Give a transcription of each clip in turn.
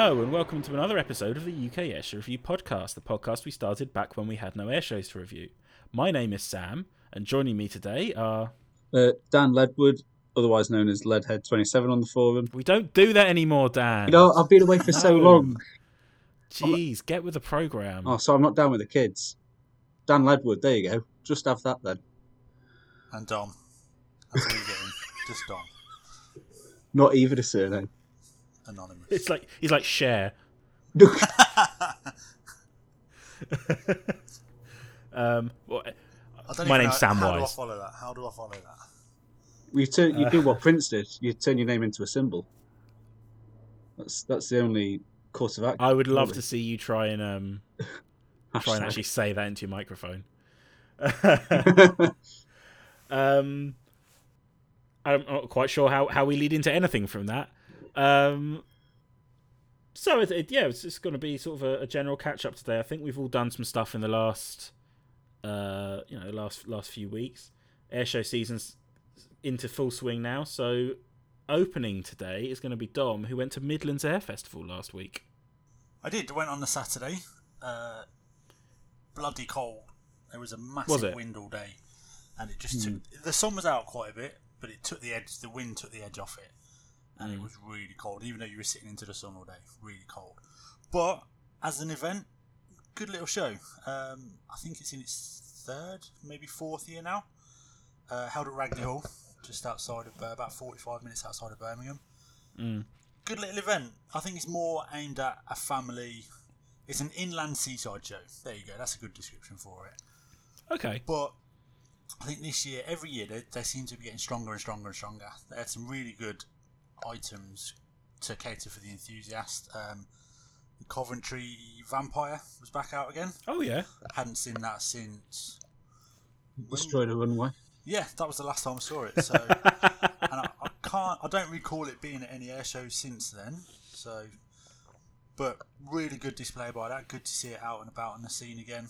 Hello and welcome to another episode of the UK Airshow Review podcast, the podcast we started back when we had no airshows to review. My name is Sam, and joining me today are Uh, Dan Ledwood, otherwise known as Leadhead27 on the forum. we don't do that anymore, Dan. You know, I've been away for so long. Jeez, get with the program. Oh, so I'm not down with the kids. Dan Ledwood, there you go. Just have that then. And Dom. That's all you're getting. Just Dom. Not even a surname. Anonymous. It's like he's like Cher. Um, well, My name's know- How do I follow that? How do I follow that? you turn, you Uh. do what Prince did. You turn your name into a symbol. That's that's the only course of action. I would love to see you try and um try and actually say that into your microphone. um, I'm not quite sure how, how we lead into anything from that. Um, so it, it, yeah, it's just going to be sort of a, a general catch up today. I think we've all done some stuff in the last, uh, you know, last last few weeks. Airshow season's into full swing now. So opening today is going to be Dom, who went to Midlands Air Festival last week. I did. I went on the Saturday. Uh, bloody cold. There was a massive it? wind all day, and it just took. The sun was out quite a bit, but it took the edge. The wind took the edge off it, and it was really cold. Even though you were sitting into the sun all day, really cold. But as an event, good little show. Um, I think it's in its third, maybe fourth year now. Uh, held at Ragley Hall, just outside of uh, about forty-five minutes outside of Birmingham Mm. good little event. I think it's more aimed at a family. It's an inland seaside show. There you go. That's a good description for it. Okay. But I think this year, every year, they, they seem to be getting stronger and stronger and stronger. They had some really good items to cater for the enthusiast. Um, the Coventry Vampire was back out again. Oh yeah. Hadn't seen that since. Destroyed a runway. Yeah, that was the last time I saw it. So, and I, I can't, I don't recall it being at any air shows since then. So, but really good display by that. Good to see it out and about on the scene again.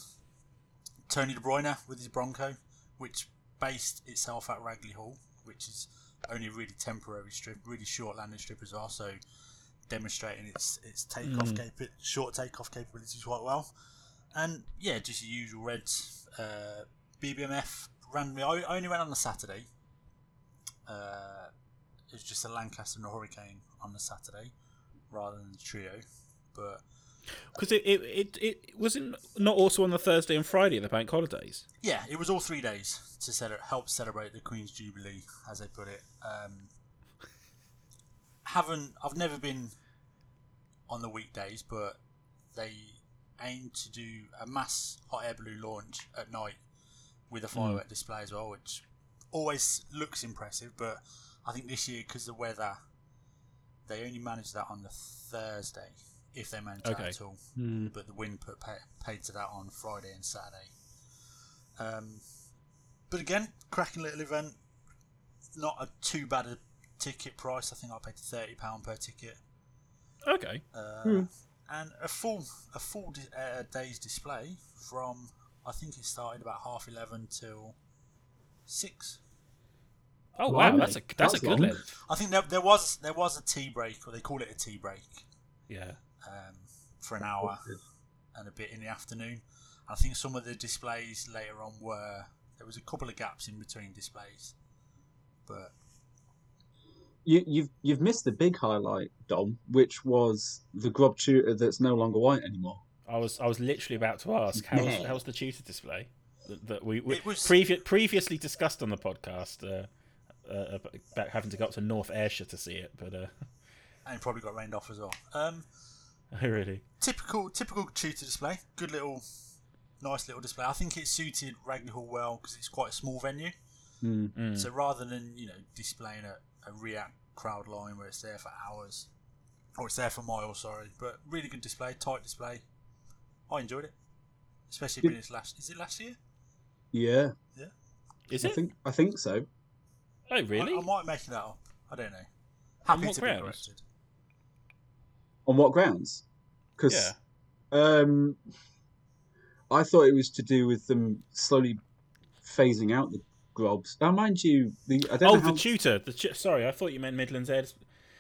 Tony De Bruyn with his Bronco, which based itself at Ragley Hall, which is only a really temporary strip, really short landing strip as well. So, demonstrating its its takeoff capa- short takeoff capabilities quite well. And yeah, just the usual Reds. Uh, BBMF randomly. I I only went on the Saturday. Uh, it was just a Lancaster and a Hurricane on the Saturday, rather than the trio. But Because it, it, it, it wasn't not also on the Thursday and Friday of the bank holidays. yeah, it was all three days to cele- help celebrate the Queen's Jubilee, as they put it. Um, haven't I've never been on the weekdays, but they aim to do a mass hot air balloon launch at night with a firework display as well, which always looks impressive. But I think this year, because the weather, they only managed that on the Thursday, if they managed Okay. that at all. But the wind put pay, paid to that on Friday and Saturday. Um, but again, cracking little event. Not a too bad a ticket price. I think I paid thirty pound per ticket, Okay. uh, and a full a full di- uh, day's display from I think it started about half eleven till six. Oh wow, Blimey, that's a that's, a good long. length. I think there, there was there was a tea break, or they call it a tea break, Yeah. Um, for an hour and a bit in the afternoon. I think some of the displays later on were there was a couple of gaps in between displays, but You, you've you've missed the big highlight, Dom, which was the Grob tutor that's no longer white anymore. I was I was literally about to ask how's Yeah. how's the tutor display that, that we, we was- previ- previously discussed on the podcast uh, uh, about having to go up to North Ayrshire to see it, but uh, and it probably got rained off as well. Um, really, typical typical tutor display. Good little, nice little display. I think it suited Ragley Hall well because it's quite a small venue. Mm. So rather than you know displaying a, a RIAT crowd line where it's there for hours, or it's there for miles, sorry, but really good display, tight display. I enjoyed it, especially Did- being its last. Is it last year? Yeah, Yeah. is I it? think I think so. Oh really? I, I might make that up. I don't know. Happy to grounds? be corrected. On what grounds? Because Yeah. um, I thought it was to do with them slowly phasing out the grobs. Now, mind you, the I don't Oh, know how, the tutor. The tu- sorry, I thought you meant Midlands Ed.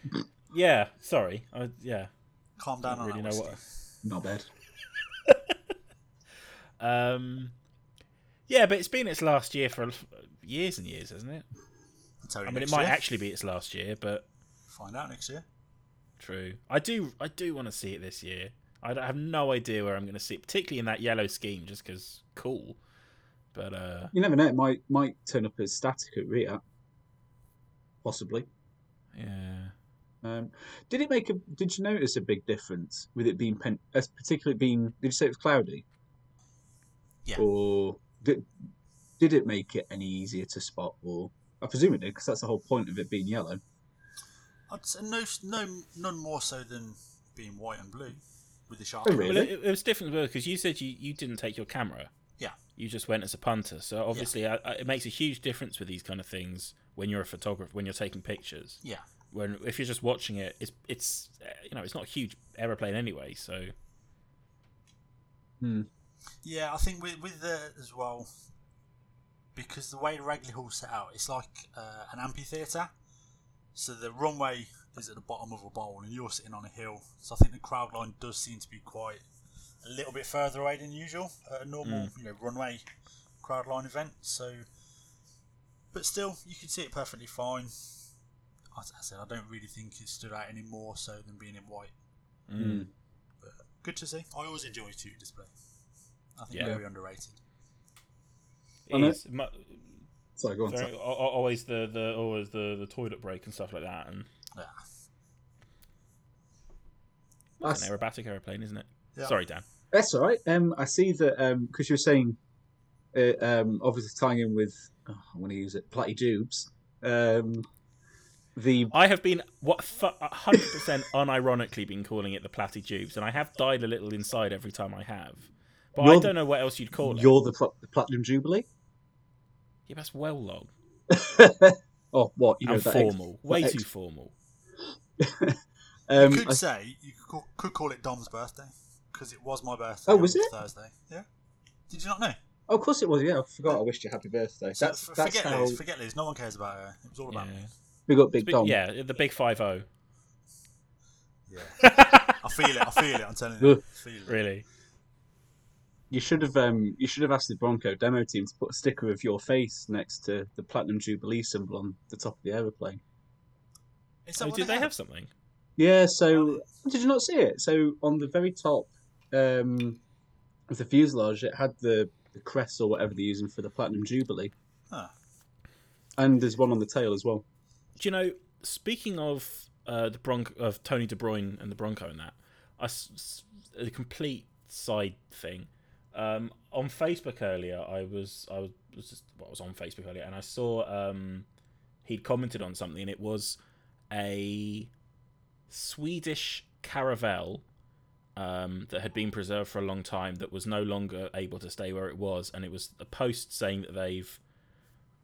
yeah, sorry. I, yeah. Calm down Don't on really that know whiskey. what. Not bad. Um, yeah, but it's been its last year for years and years, hasn't it? I'll tell you mean, it might year. actually be its last year, but find out next year. True. I do, I do want to see it this year. I don't- have no idea where I'm going to see it, particularly in that yellow scheme, just because cool. But uh, You never know. It might might turn up as static at RIAT. Possibly. yeah, Um, did it make a? Did you notice a big difference with it being pen, as particularly being? Did you say it was cloudy? Yeah. Or did did it make it any easier to spot? Or I presume it did because that's the whole point of it being yellow. I'd say no, no, none more so than being white and blue with the sharp. Oh, really? well, it, it was different because you said you, you didn't take your camera. Yeah. You just went as a punter, so obviously I, I, it makes a huge difference with these kind of things when you're a photographer when you're taking pictures. Yeah. When if you're just watching it, it's it's uh, you know it's not a huge aeroplane anyway, so Hmm. Yeah, I think with with the as well because the way the Ragley Hall's set out, it's like uh, an amphitheatre. So the runway is at the bottom of a bowl, and you're sitting on a hill. So I think the crowd line does seem to be quite a little bit further away than usual at a normal, you know, runway crowd line event. So, but still, you can see it perfectly fine. As I said, I don't really think it stood out any more so than being in white. Mm. But good to see. I always enjoy two display. I think Yeah. very underrated. it I know- is mu- Sorry, go on. very, Sam. al- al- always the, the always the, the toilet break and stuff like that, and Yeah. That's, an aerobatic aeroplane, isn't it? Yeah. Sorry, Dan. that's all right. Um, I see that because you were saying, uh, um, obviously tying in with. Oh, I want to use it. Platty Joobs. Um, the I have been what hundred percent unironically been calling it the platitubes, and I have died a little inside every time I have. But I You're- don't know what else you'd call it. you're the, pl- the Platinum Jubilee. Yeah, that's well long oh, what you know and that ex- formal, way that too formal. Um, You could I- say you could call, could call it Dom's birthday because it was my birthday. Oh, on was it? Thursday? Yeah. Did you not know? oh, of course it was. Yeah, I forgot. I wished you happy birthday. So That's f- that's forget how Liz. Forget Liz. No one cares about her. It was all Yeah, about me. big up Big Big- Dom. yeah, the big five zero. Yeah. I feel it. I feel it. I'm telling you. I feel it. Really? You should have um you should have asked the Bronco demo team to put a sticker of your face next to the Platinum Jubilee symbol on the top of the aeroplane. Is Oh, what did they have? have something? Yeah, so did you not see it? So on the very top um of the fuselage it had the, the crest or whatever they're using for the Platinum Jubilee. Huh. And there's one on the tail as well. Do you know? Speaking of uh, the Bronco of Tony De Bruyn and the Bronco and that, I s- s- a complete side thing. Um, on Facebook earlier, I was I was, just well, I was on Facebook earlier, and I saw um, he'd commented on something, and it was a Swedish Caravelle um, that had been preserved for a long time that was no longer able to stay where it was, and it was a post saying that they've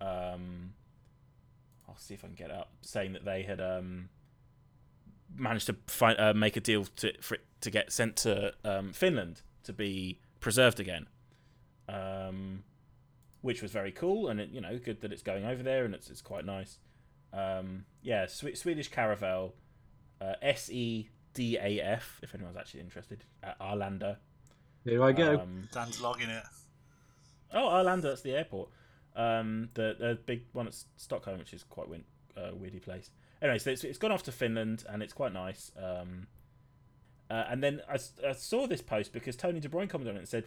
um, I'll see if I can get up. Saying that they had um, managed to find uh, make a deal to for it to get sent to um, Finland to be preserved again, um, which was very cool and it, you know good that it's going over there and it's it's quite nice. Um, yeah, Swe- Swedish Caravelle, uh, S E D A F. If anyone's actually interested, at Arlanda. Here I go. Um, Dan's logging it. Oh, Arlanda, that's the airport. Um, the the big one at Stockholm, which is quite win- uh, weirdy place. Anyway, so it's, it's gone off to Finland, and it's quite nice. Um, uh, and then I saw this post because Tony De Bruyn commented on it and said,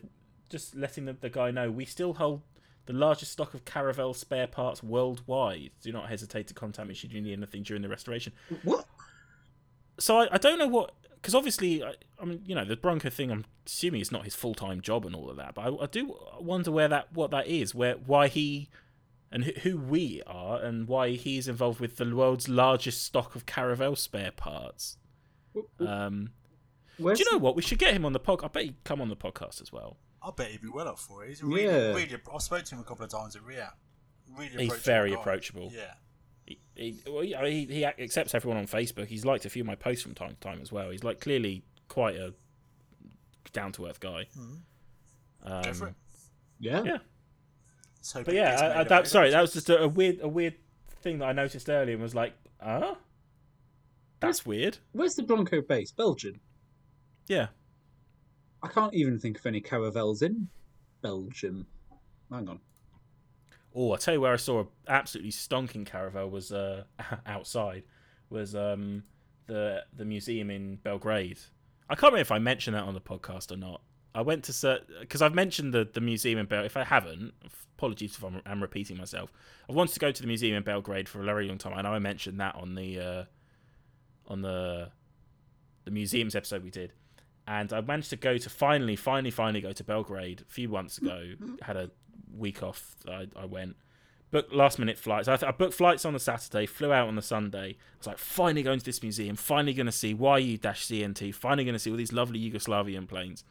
just letting the, the guy know, we still hold the largest stock of Caravelle spare parts worldwide. Do not hesitate to contact me should you need anything during the restoration what? so I, I don't know what because obviously I, I mean you know the Bronco thing I'm assuming it's not his full time job and all of that but I, I do wonder where that what that is where why he and who, we are and why he's involved with the world's largest stock of Caravelle spare parts. Um, Where's do you know what we should get him on the pod? I bet he'd come on the podcast as well. I bet he'd be well up for it. He's a really, Yeah. really. I spoke to him a couple of times at RIAT. Really, He's approachable very guy. approachable. Yeah. He, he, well, yeah, he he accepts everyone on Facebook. He's liked a few of my posts from time to time as well. He's like clearly quite a down to earth guy. Um, Go for it. Yeah. Yeah. Let's hope But it yeah, gets I, made I, that, available. sorry, that was just a, a weird, a weird thing that I noticed earlier and was like, ah, that's weird. Where's the Bronco base? Belgium. Yeah. I can't even think of any Caravelles in Belgium. Hang on. Oh, I tell you where I saw a absolutely stonking Caravelle was uh, outside was um, the the museum in Belgrade. I can't remember if I mentioned that on the podcast or not. I went to because I've mentioned the the museum in Bel. If I haven't, apologies if I'm, I'm, repeating myself. I wanted to go to the museum in Belgrade for a very long time. I know I mentioned that on the uh, on the the museums episode we did, and I managed to go to finally, finally, finally go to Belgrade a few months ago. Had a week off. I, I went booked last minute flights. I, th- I, booked flights on the Saturday, flew out on the Sunday. I was like, finally going to this museum, finally going to see YU CNT, finally going to see all these lovely Yugoslavian planes.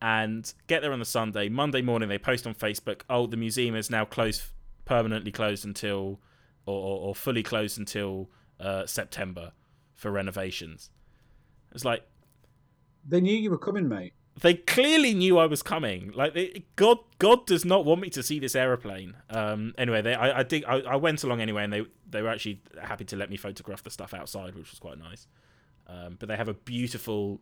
And get there on the Sunday. Monday morning, they post on Facebook, oh, the museum is now closed, permanently closed until, or, or, or fully closed until uh, September for renovations. It's like. They knew you were coming, mate. They clearly knew I was coming. Like they, God, God does not want me to see this aeroplane. Um, anyway, they, I, I did, I, I, went along anyway, and they, they were actually happy to let me photograph the stuff outside, which was quite nice. Um, but they have a beautiful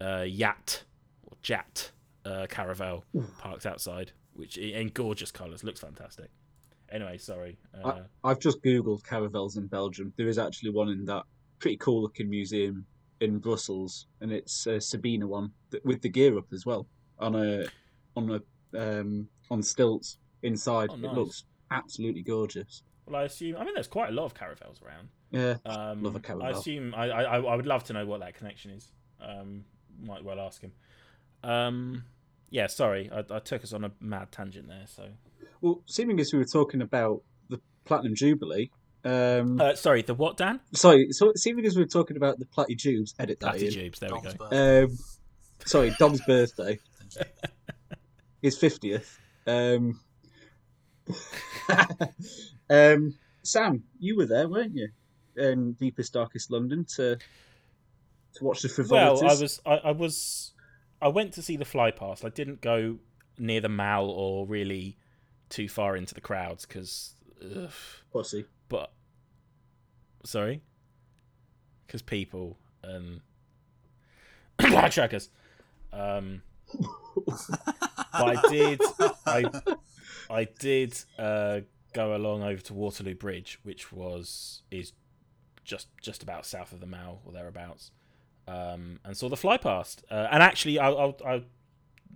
uh, yacht or jet uh, Caravelle parked outside, which in gorgeous colours looks fantastic. Anyway, sorry. Uh, I, I've just googled Caravelles in Belgium. There is actually one in that pretty cool looking museum in Brussels, and it's a Sabena one with the gear up as well on a on a um, on stilts inside. Oh, nice. It looks absolutely gorgeous. Well, I assume. I mean, there's quite a lot of Caravelles around. Yeah, um, love a Caravelle. I assume. I, I I would love to know what that connection is. Um, might well ask him. Um, yeah, sorry, I, I took us on a mad tangent there. So, well, seeming as we were talking about the Platinum Jubilee, um, uh, sorry, the what, Dan? Sorry, so see because we are talking about the Platty Joobs, edit that. Platty there Dom's we go. Um, sorry, Dom's birthday. His fiftieth. Um, um, Sam, you were there, weren't you? In deepest, darkest London to to watch the frivolities. Well, I was, I, I was, I went to see the fly past. I didn't go near the mall or really too far into the crowds because. Pussy but sorry, because people and trackers. Um, I did, I, I did uh, go along over to Waterloo Bridge, which was is just just about south of the Mall or thereabouts, um, and saw the fly past. Uh, and actually, I, I, I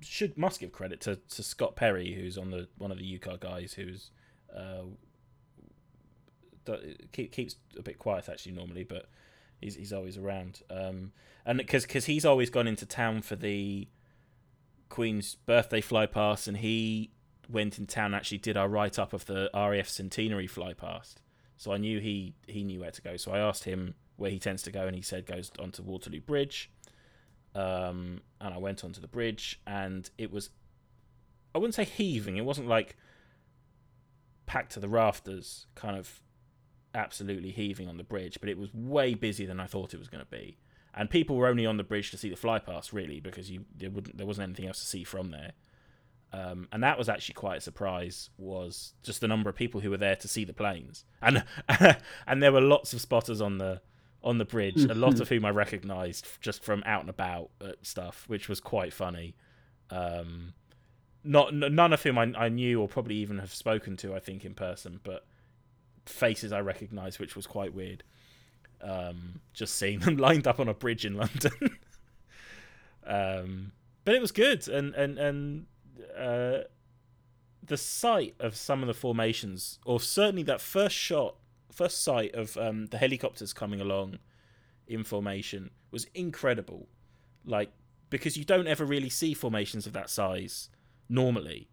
should must give credit to, to Scott Perry, who's on the one of the UKAR guys, who's uh, keep, keeps a bit quiet actually normally, but he's he's always around. Um, and because because he's always gone into town for the Queen's birthday fly past, and he went in town actually did our write up of the RAF centenary fly past. So I knew he he knew where to go. So I asked him where he tends to go, and he said goes onto Waterloo Bridge. Um, and I went onto the bridge, and it was I wouldn't say heaving. It wasn't like packed to the rafters, kind of absolutely heaving on the bridge, but it was way busier than I thought it was going to be. And people were only on the bridge to see the flypast, really, because you there, there wasn't anything else to see from there. Um, and that was actually quite a surprise. Was just the number of people who were there to see the planes, and and there were lots of spotters on the on the bridge, a lot of whom I recognised just from out and about stuff, which was quite funny. Um, not none of whom I, I knew or probably even have spoken to, I think, in person, but faces I recognised, which was quite weird. Um, just seeing them lined up on a bridge in London. um, but it was good, and and and uh, the sight of some of the formations, or certainly that first shot, first sight of um, the helicopters coming along in formation, was incredible. Like because you don't ever really see formations of that size normally.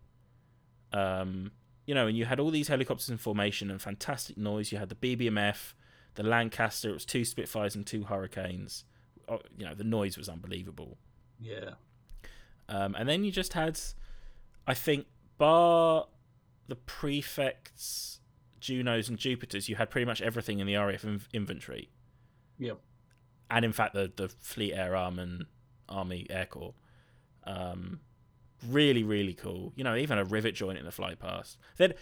Um, you know, and you had all these helicopters in formation and fantastic noise. You had the BBMF, the Lancaster. It was two Spitfires and two Hurricanes. Oh, you know, the noise was unbelievable. Yeah. Um, and then you just had, I think, bar the prefects, Junos, and Jupiters, you had pretty much everything in the RAF inv- inventory. Yep. And in fact, the the Fleet Air Arm and Army Air Corps. Um, really really cool. You know, even a rivet joint in the fly past. Then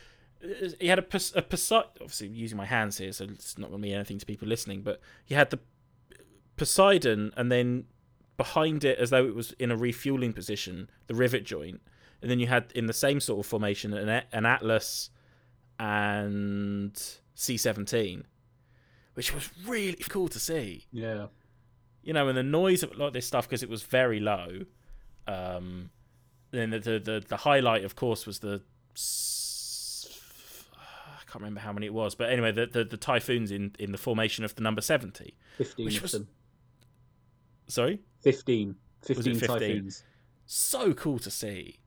uh, he had a, a Poseidon. Obviously, using my hands here, so it's not going to mean anything to people listening. But he had the Poseidon, and then behind it as though it was in a refueling position, the rivet joint, and then you had in the same sort of formation an, an Atlas and C17, which was really cool to see. Yeah. You know, and the noise of like this stuff because it was very low. Um, then the, the the the highlight, of course, was the I can't remember how many it was, but anyway, the the, the typhoons in in the formation of the number seventy. 15 Which of was- them. Sorry. 15. 15, Was it 15? typhoons. so cool to see.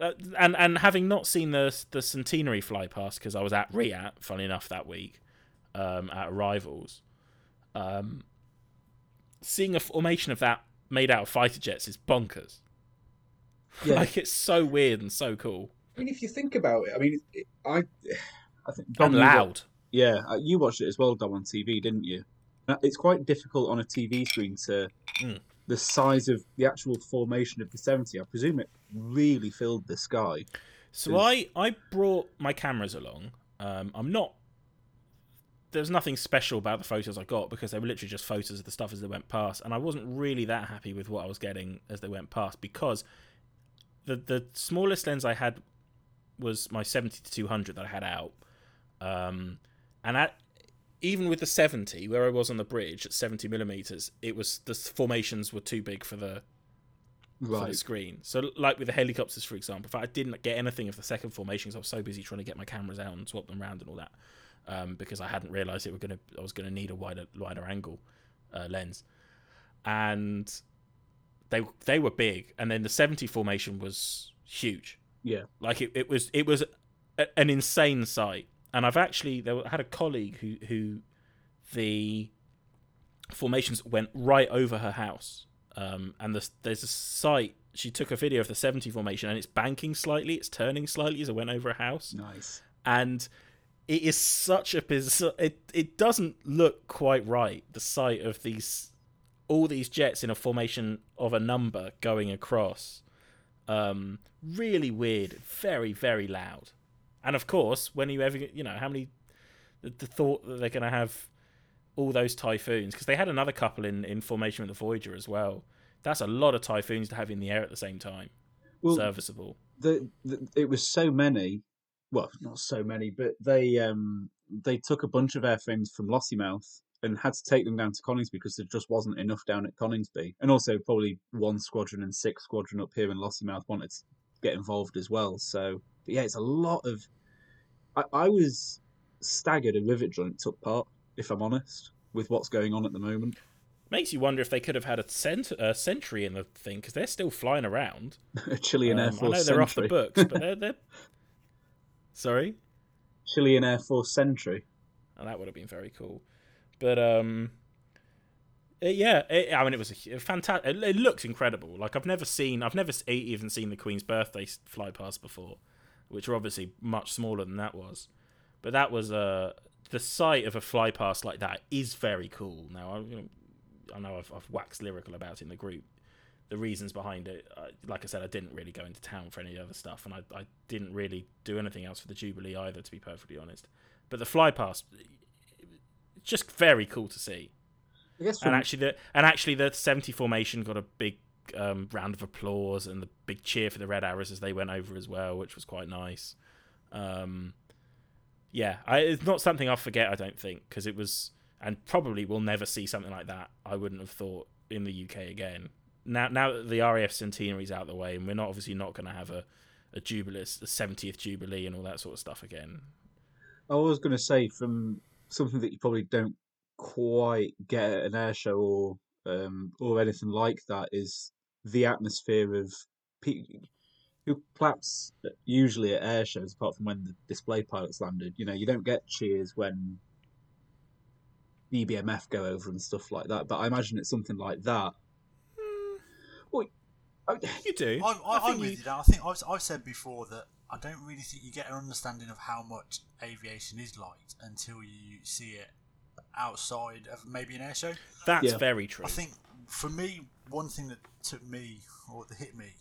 Uh, and and having not seen the the centenary fly past because I was at Riat, funny enough, that week um, at Arrivals, um, seeing a formation of that made out of fighter jets is bonkers. Yeah. like it's so weird and so cool I mean, if you think about it, I mean, it, I, I think and you wa- loud. Yeah, uh, you watched it as well, Dom, on TV, didn't you? Uh, It's quite difficult on a TV screen to Mm. the size of the actual formation of the seventy. I presume it really filled the sky. So I I brought my cameras along. Um, I'm not. There's nothing special about the photos I got because they were literally just photos of the stuff as they went past, and I wasn't really that happy with what I was getting as they went past because the the smallest lens I had was my 70 to 200 that I had out, um, and at even with the 70 where I was on the bridge at 70 millimeters, it was the formations were too big for the for the Right. screen. So, like with the helicopters, for example, if I didn't get anything of the second formation, 'cause I was so busy trying to get my cameras out and swap them around and all that, um, because I hadn't realised it were gonna, I was gonna need a wider, wider angle uh, lens, and they they were big, and then the seventy formation was huge. Yeah. Like it, it was it was a, an insane sight, and I've actually there, I had a colleague who who the formations went right over her house um, and the, there's a site. She took a video of the 70 formation, and it's banking slightly, it's turning slightly as it went over a house, Nice. and it is such a bizarre. It it doesn't look quite right. The sight of these all these jets in a formation of a number going across, um, really weird, very very loud, and of course, when you ever you know how many, the, the thought that they're going to have all those typhoons because they had another couple in in formation with the Voyager as well. That's a lot of typhoons to have in the air at the same time. Well, Serviceable. the, the it was so many. Well, not so many, but they um they took a bunch of airframes from Lossiemouth and had to take them down to Coningsby because there just wasn't enough down at Coningsby, and also probably one squadron and six squadron up here in Lossiemouth wanted to get involved as well. So but yeah, it's a lot of. I, I was staggered a rivet joint took part, if I'm honest, with what's going on at the moment. Makes you wonder if they could have had a cent- uh, sentry in the thing because they're still flying around. a Chilean Air Force. I know they're off the books, but they're they're. Sorry, Chilean Air Force sentry. oh, that would have been very cool, but um, it- yeah, it, I mean it was a, fantastic. It, it looks incredible. Like I've never seen, I've never even seen the Queen's birthday fly past before, which are obviously much smaller than that was, but that was uh, the sight of a fly past like that is very cool. Now I, you know, I know I've, I've waxed lyrical about it in the group. The reasons behind it, uh, like I said, I didn't really go into town for any other stuff, and I, I didn't really do anything else for the Jubilee either, to be perfectly honest. But the fly past, just very cool to see. I guess And actually, the and actually the seventy formation got a big um, round of applause and the big cheer for the Red Arrows as they went over as well, which was quite nice. Um, yeah, I, it's not something I'll forget. I don't think because it was, and probably we'll never see something like that. I wouldn't have thought in the UK again. Now, now that the RAF centenary's out of the way, and we're not obviously not going to have a a jubilee, a seventieth jubilee, and all that sort of stuff again. I was going to say from something that you probably don't quite get at an air show or um, or anything like that is the atmosphere of people who claps usually at air shows, apart from when the display pilots landed. You know, you don't get cheers when the BBMF go over and stuff like that. But I imagine it's something like that. Well, I, You do. I, I, think I'm with you- you. Dan. I think I've, I've said before that I don't really think you get an understanding of how much aviation is like until you see it outside of maybe an air show. That's Yeah. very true. I think for me, one thing that took me or that hit me,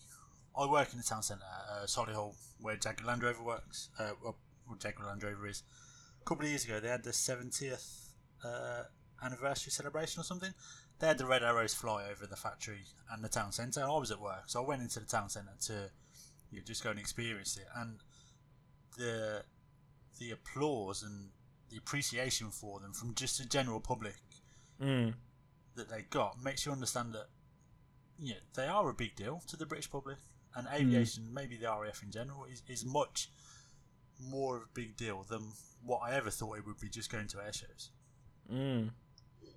I work in the town centre, uh, Solihull, where Jaguar Land Rover works. Uh, well, where Jaguar Land Rover is. A couple of years ago, they had the 70th uh, anniversary celebration or something, they had the red arrows fly over the factory and the town centre. I was at work, so I went into the town centre to you just go and experience it. And the the applause and the appreciation for them from just the general public Mm. that they got makes you understand that you know, they are a big deal to the British public, and aviation, maybe the RAF in general, is, is much more of a big deal than what I ever thought it would be just going to air shows. Mm.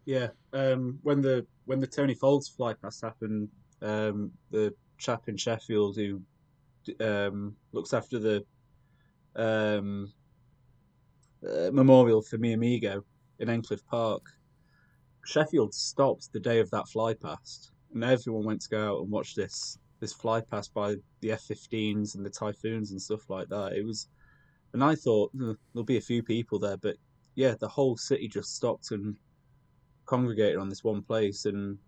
Yeah, um, when the when the Tony Foulds fly past happened, um, the chap in Sheffield who um, looks after the um, uh, memorial for Mi Amigo in Endcliffe Park, Sheffield stopped the day of that fly past, and everyone went to go out and watch this this fly past by the F-15s and the Typhoons and stuff like that. It was, and I thought "Hmm, there'll be a few people there, but yeah, the whole city just stopped and congregated on this one place, and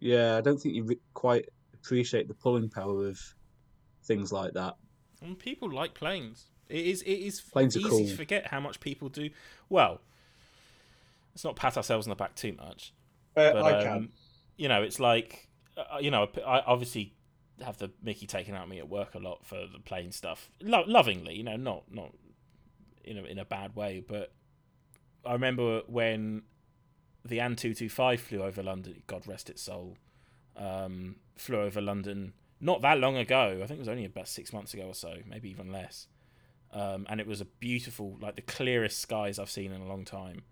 yeah, I don't think you re- quite appreciate the pulling power of things like that. And people like planes. It is it is Planes are easy cool. to forget how much people do. Well, let's not pat ourselves on the back too much. Uh, But, um, You know, it's like, uh, you know, I obviously have the Mickey taken out of me at work a lot for the plane stuff, Lo- lovingly, you know, not not in a in a bad way. But I remember when the An two two five flew over London. God rest its soul. Um, flew over London not that long ago. I think it was only about six months ago or so, maybe even less. Um, and it was a beautiful, like the clearest skies I've seen in a long time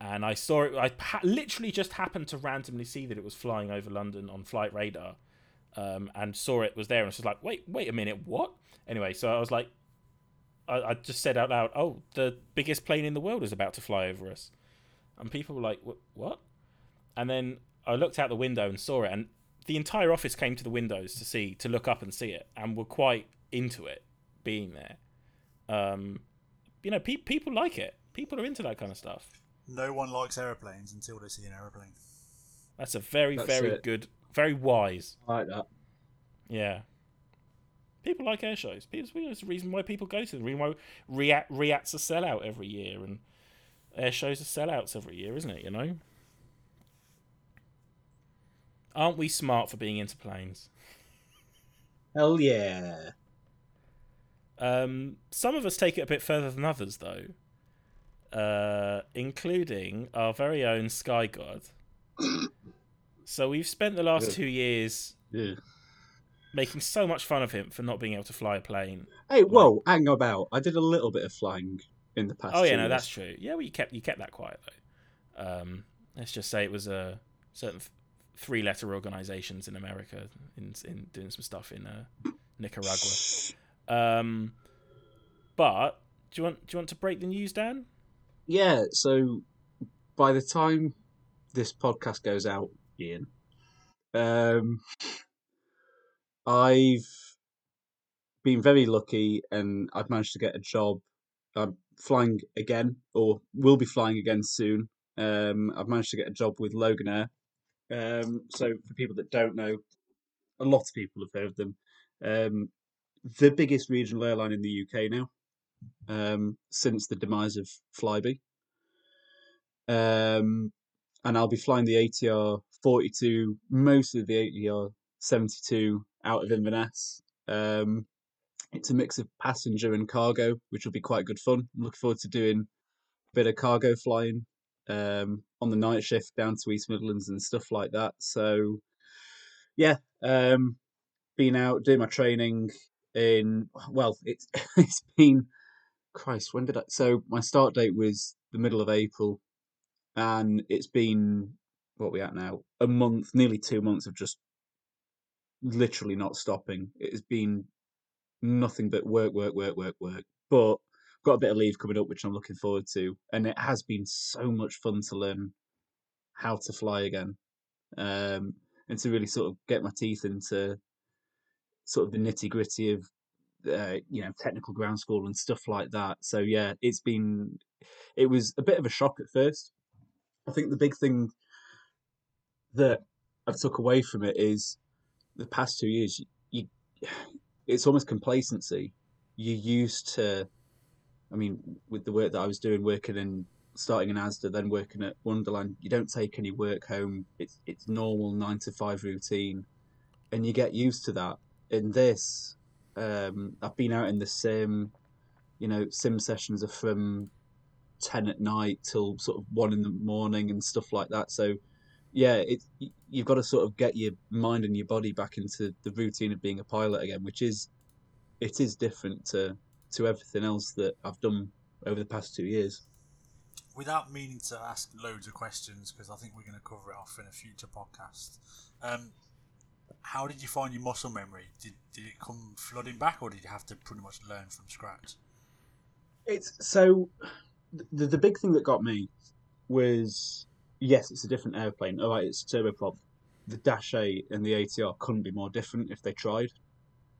and I saw it. I ha- literally just happened to randomly see that it was flying over London on flight radar, um, and saw it was there, and I was like, "Wait, wait a minute, what?" Anyway, so I was like, I, I just said out loud, "Oh, the biggest plane in the world is about to fly over us," and people were like, "What?" what? And then I looked out the window and saw it, and the entire office came to the windows to see, to look up and see it, and were quite into it being there. Um, you know, pe- people like it. People are into that kind of stuff. No one likes aeroplanes until they see an aeroplane. That's a very, That's very it. good, very wise. I like that. Yeah. People like air shows. People, it's the reason why people go to them. The reason why RIAT, RIAT's a sellout every year, and air shows are sellouts every year, isn't it? You know. Aren't we smart for being into planes? Hell yeah. Um, some of us take it a bit further than others, though, uh, including our very own Sky God. so we've spent the last Good. two years Yeah. making so much fun of him for not being able to fly a plane. Hey, whoa, hang about. I did a little bit of flying in the past. Oh yeah, no, years. that's true. Yeah, well, you kept you kept that quiet though. Um, let's just say it was a certain th- three-letter organizations in America in in doing some stuff in uh, Nicaragua. Um, but do you want do you want to break the news, Dan? Yeah, so by the time this podcast goes out, Ian, um, I've been very lucky and I've managed to get a job. I'm flying again, or will be flying again soon. Um, I've managed to get a job with Loganair. Um, so, for people that don't know, a lot of people have heard of them. Um, the biggest regional airline in the UK now um, since the demise of Flybe. Um, and I'll be flying the ATR 42, mostly the ATR 72 out of Inverness. Um, it's a mix of passenger and cargo, which will be quite good fun. I'm looking forward to doing a bit of cargo flying um, on the night shift down to East Midlands and stuff like that. So, yeah, um, been out doing my training in well, it's it's been Christ, when did I? So my start date was the middle of April, and it's been what we at now? A month, nearly two months of just literally not stopping. It has been nothing but work, work, work, work, work. But got a bit of leave coming up, which I'm looking forward to, and it has been so much fun to learn how to fly again, um, and to really sort of get my teeth into sort of the nitty gritty of uh, you know technical ground school and stuff like that. So yeah, it's been it was a bit of a shock at first. I think the big thing that I've took away from it is the past two years. You, it's almost complacency. You used to, I mean, with the work that I was doing, working in starting in Asda, then working at Wonderland, you don't take any work home. It's it's normal nine to five routine, and you get used to that. In this, um, I've been out in the sim. You know, sim sessions are from ten at night till sort of one in the morning and stuff like that. So, yeah, it you've got to sort of get your mind and your body back into the routine of being a pilot again, which is it is different to to everything else that I've done over the past two years. Without meaning to ask loads of questions, because I think we're going to cover it off in a future podcast. Um, how did you find your muscle memory? Did did it come flooding back, or did you have to pretty much learn from scratch? It's so the the big thing that got me was yes, it's a different airplane. All right, it's turboprop. The Dash 8 and the ATR couldn't be more different if they tried.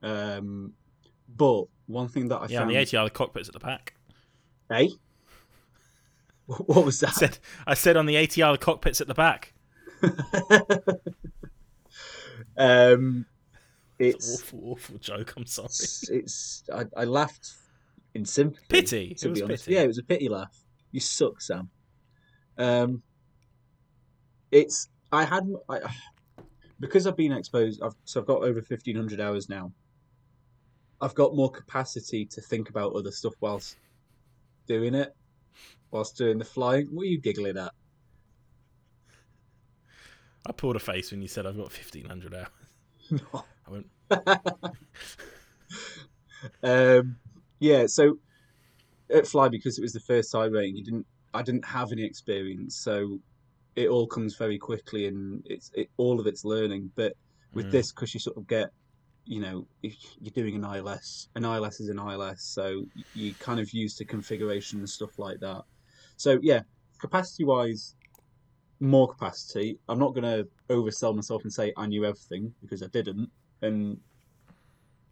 Um, but one thing that I Yeah, found, the ATR the cockpit's at the back. Hey, What was I that? said I said on the ATR the cockpit's at the back. um, It's it's awful, awful joke. I'm sorry. it's, it's I, I laughed in sympathy. Pity. to It be honest. pity. Yeah, it was a pity laugh. You suck, Sam. Um, it's I had I, because I've been exposed. I've so I've got over fifteen hundred hours now. I've got more capacity to think about other stuff whilst doing it, whilst doing the flying. What are you giggling at? I pulled a face when you said I've got 1500 hours. No. I went, um, yeah, so at Fly because it was the first time rating, you didn't. I didn't have any experience, so it all comes very quickly, and it's it, all of it's learning. But with Mm. this, because you sort of get, you know, if you're doing an ILS, an ILS is an ILS, so you kind of use the configuration and stuff like that. So yeah, capacity wise, more capacity. I'm not going to oversell myself and say I knew everything because I didn't. And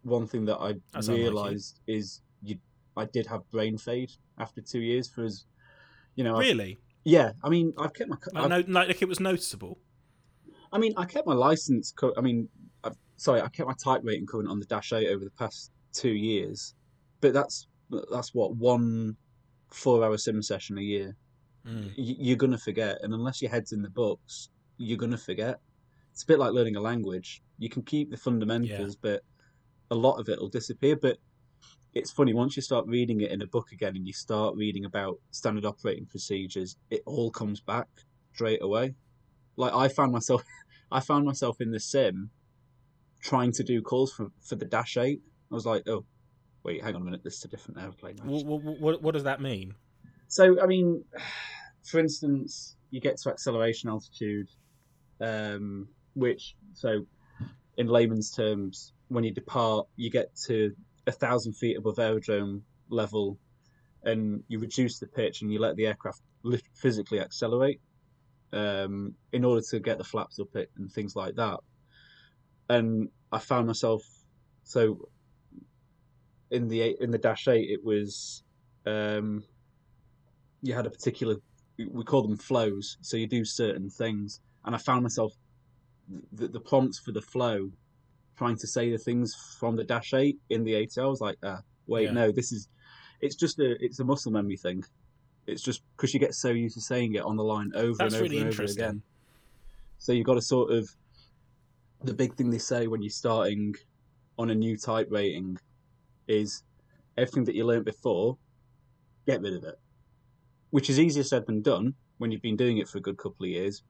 one thing that I That's unlike you. realised is you, I did have brain fade after two years. For as you know, really? yeah. I mean, I've kept my. I've, no, like, like it was noticeable. I mean, I kept my license. I mean, sorry, I kept my type rating current on the Dash Eight over the past two years, but that's that's what one four-hour sim session a year. Mm. y- you're gonna forget, and unless your head's in the books, you're gonna forget. It's a bit like learning a language. You can keep the fundamentals, but a lot of it will disappear. But it's funny once you start reading it in a book again, and you start reading about standard operating procedures, it all comes back straight away. Like I found myself, I found myself in the sim trying to do calls for for the Dash Eight. I was like, oh, wait, hang on a minute, this is a different airplane. What, what, what, what does that mean? So, I mean, for instance, you get to acceleration altitude, um, which, so in layman's terms, when you depart, you get to a thousand feet above aerodrome level, and you reduce the pitch and you let the aircraft physically accelerate um, in order to get the flaps up it and things like that. And I found myself so in the eight- in the dash eight, it was um, you had a particular we call them flows so you do certain things. And i found myself the, the prompts for the flow trying to say the things from the dash 8 in the 8 i was like ah wait Yeah. no this is it's just a it's a muscle memory thing. It's just because you get so used to saying it on the line over That's and over really and over again. So you've got to sort of the big thing they say when you're starting on a new type rating is everything that you learnt before get rid of it which is easier said than done when you've been doing it for a good couple of years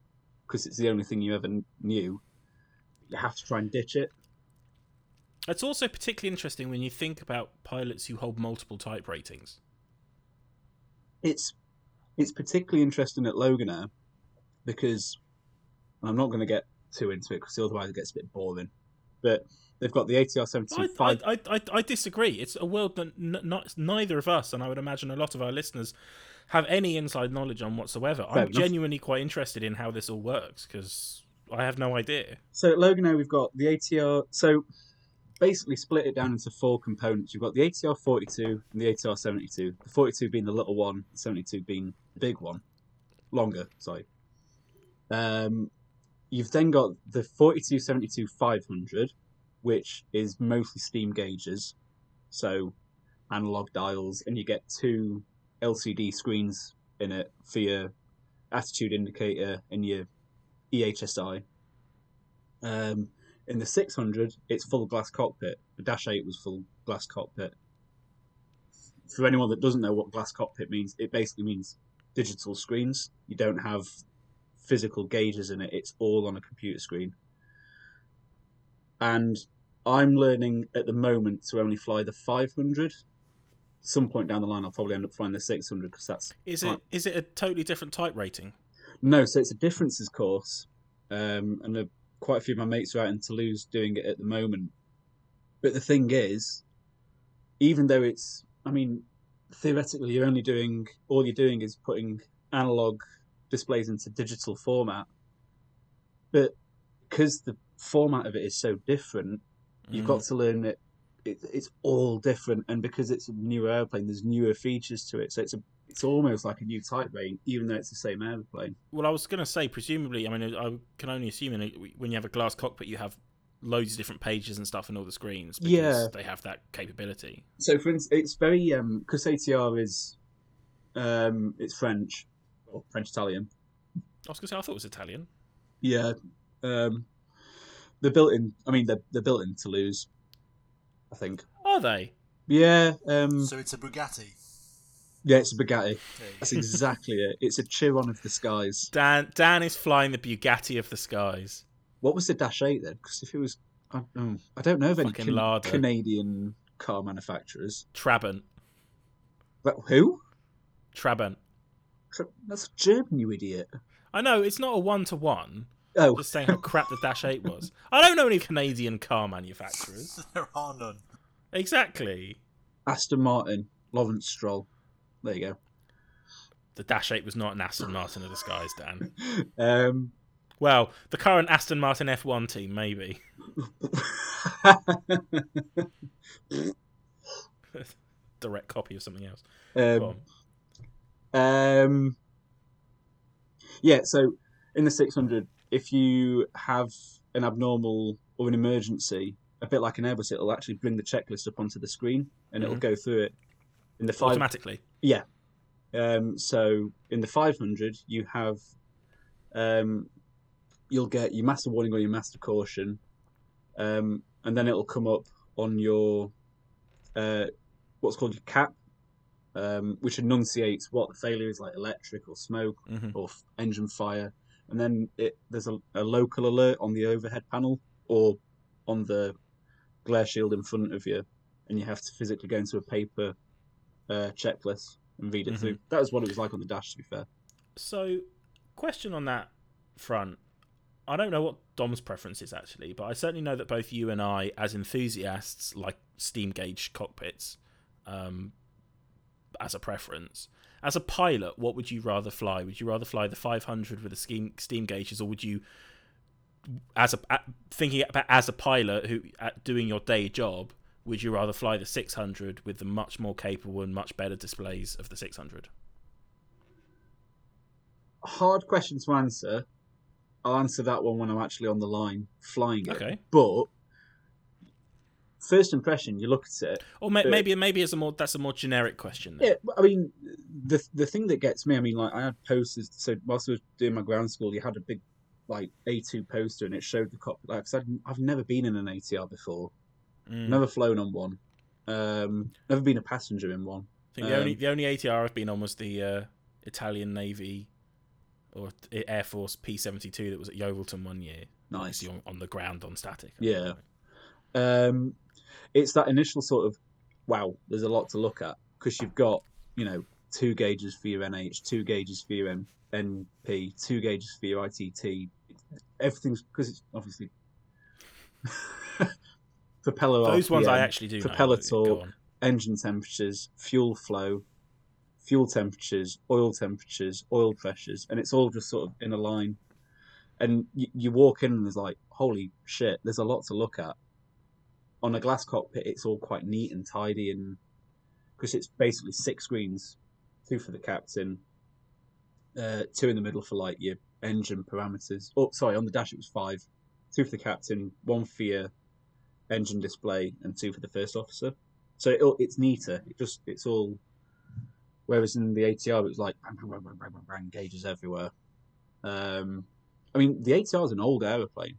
because it's the only thing you ever knew. You have to try and ditch it. It's also particularly interesting when you think about pilots who hold multiple type ratings. It's it's particularly interesting at Loganair because I'm not going to get too into it because otherwise it gets a bit boring. But they've got the ATR I, 75. I, I, I, I disagree. It's a world that n- not, neither of us, and I would imagine a lot of our listeners, have any inside knowledge on whatsoever. Fair I'm enough. genuinely quite interested in how this all works because I have no idea. So at Loganair we've got the ATR. So basically split it down into four components. You've got the ATR 42 and the ATR 72. The 42 being the little one, the 72 being the big one, longer. Sorry. Um, you've then got the 4272 500, which is mostly steam gauges, so analog dials, and you get two LCD screens in it for your attitude indicator and your EHSI. Um, in the 600, it's full glass cockpit. The Dash 8 was full glass cockpit. For anyone that doesn't know what glass cockpit means, it basically means digital screens. You don't have physical gauges in it, it's all on a computer screen. And I'm learning at the moment to only fly the 500. Some point down the line, I'll probably end up flying the 600 because that's Is it is it a totally different type rating? no, so it's a differences course, um, and uh quite a few of my mates are out in Toulouse doing it at the moment. But the thing is, even though it's, I mean, theoretically, you're only doing all you're doing is putting analog displays into digital format. But because the format of it is so different, you've got to learn that it, it's all different, and because it's a newer airplane, there's newer features to it. So it's a it's almost like a new type rating, even though it's the same airplane. Well, I was going to say, presumably, I mean, I can only assume in when you have a glass cockpit, you have loads of different pages and stuff in all the screens. Because Yeah. they have that capability. So, for instance, it's very um because ATR is um it's French or French Italian. I was going to say, I thought it was Italian. Yeah, um, they're built in. I mean, they're they're built in Toulouse, I think. Are they? Yeah, um, So it's a Bugatti. yeah, it's a Bugatti. There That's exactly it. It's a Chiron of the skies. Dan Dan is flying the Bugatti of the skies. What was the Dash Eight then? Because if it was, I, oh, I don't know of any Can- Canadian car manufacturers. Trabant. But who? Trabant. That's German, you idiot. I know it's not a one to one. Oh, Just saying how crap the Dash Eight was. I don't know any Canadian car manufacturers. there are none. Exactly. Aston Martin, Lawrence Stroll. There you go. The Dash Eight was not an Aston Martin of the skies, Dan. Um, Well, the current Aston Martin F1 team, maybe. Direct copy of something else. Go um, on. Um, yeah, so in the 600, if you have an abnormal or an emergency, a bit like an Airbus, it'll actually bring the checklist up onto the screen and it'll Mhm. go through it. In the five, Automatically. yeah. Um, so in the 500, you have, um, you'll get your master warning or your master caution, um, and then it'll come up on your, uh, what's called your cap, um, which enunciates what the failure is, like electric or smoke hmm or f- engine fire, and then it there's a, a local alert on the overhead panel or on the glare shield in front of you, and you have to physically go into a paper uh, checklist and read it Mhm. through. That was what it was like on the dash, to be fair. So, question on that front. I don't know what Dom's preference is actually, but I certainly know that both you and I, as enthusiasts, like steam gauge cockpits um, as a preference. As a pilot, what would you rather fly? Would you rather fly the 500 with the steam steam gauges, or would you, as a thinking about as a pilot who at doing your day job, would you rather fly the 600 with the much more capable and much better displays of the 600? Hard question to answer. I'll answer that one when I'm actually on the line flying it. Okay. But first impression, you look at it. Or may, But- maybe maybe it's a more that's a more generic question. Then. Yeah, I mean, the the thing that gets me, I mean, like I had posters. So whilst I was doing my ground school, you had a big like A2 poster, and it showed the cop. Like I said, I've never been in an ATR before. Mm. Never flown on one. Um, never been a passenger in one. I think the only um, the only ATR I've been on was the uh, Italian Navy or Air Force P seventy two that was at Yeovilton one year. Nice. On, on the ground on static. Yeah. Um, it's that initial sort of wow. There's a lot to look at because you've got you know two gauges for your NH, two gauges for your NP, two gauges for your ITT. Everything's because it's obviously propeller. Those ones I actually do. propeller know. Torque. engine temperatures, fuel flow, fuel temperatures, oil temperatures, oil pressures, and it's all just sort of in a line. And you, you walk in and there's like, holy shit, there's a lot to look at. On a glass cockpit, it's all quite neat and tidy, and because it's basically six screens, two for the captain, uh, two in the middle for like your engine parameters. Oh, sorry, on the dash it was five, two for the captain, one for your engine display, and two for the first officer. So it, it's neater. It just it's all Whereas in the ATR, it was like bang, bang, bang, bang, bang, bang, gauges everywhere. Um, I mean, the ATR is an old aeroplane.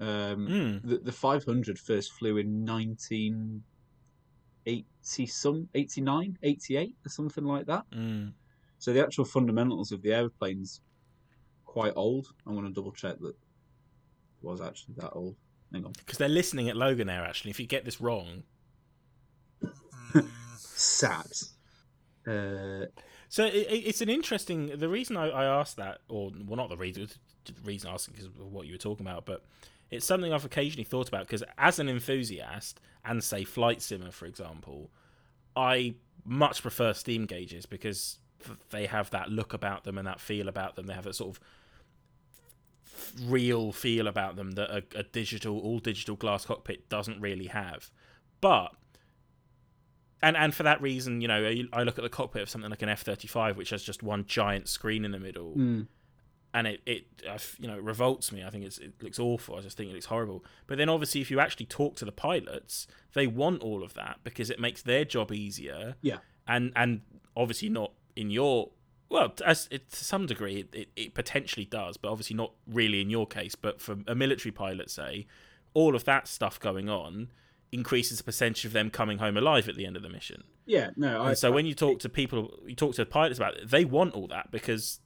Um, Mm. the, the 500 first flew in 1980 some 89 88 or something like that Mm. so the actual fundamentals of the aeroplane's quite old i'm going to double check that it was actually that old hang on Because they're listening at Loganair. Actually, if you get this wrong, sacked uh, So it, it- it's an interesting. The reason I, I asked that, or well, not the reason, the reason I asked because of what you were talking about, but it's something I've occasionally thought about because as an enthusiast and say flight simmer, for example, I much prefer steam gauges because they have that look about them and that feel about them. They have a sort of real feel about them that a, a digital, all digital glass cockpit doesn't really have. But and and for that reason, you know, I- I look at the cockpit of something like an F thirty five, which has just one giant screen in the middle, mm, and it it you know it revolts me. I think it's, it looks awful. I just think it looks horrible. But then obviously, if you actually talk to the pilots, they want all of that because it makes their job easier. Yeah. and and obviously not in your well, as it, to some degree, it, it, it potentially does, but obviously not really in your case. But for a military pilot, say, all of that stuff going on increases the percentage of them coming home alive at the end of the mission. yeah no I, so when you talk to people, you talk to pilots about it, they want all that because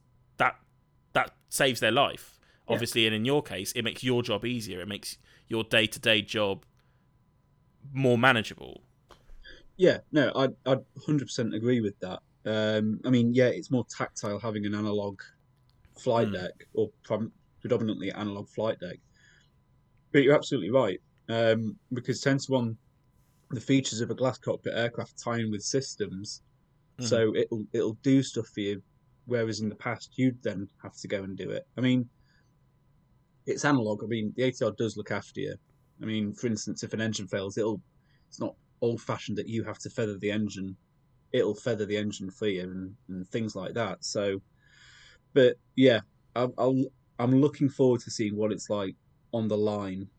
saves their life. Yeah. Obviously, and in your case, it makes your job easier. It makes your day to day job more manageable. Yeah, no, I I hundred percent agree with that. Um, I mean, yeah, it's more tactile having an analog flight Hmm. deck or prom- predominantly analog flight deck. But you're absolutely right um, because ten to one, the features of a glass cockpit aircraft tie in with systems, Mhm. so it'll it'll do stuff for you. Whereas in the past, you'd then have to go and do it. I mean, it's analog. I mean, the ATR does look after you. I mean, for instance, if an engine fails, it'll it's not old fashioned that you have to feather the engine. It'll feather the engine for you and, and things like that. So, but yeah, I'll, I'll I'm looking forward to seeing what it's like on the line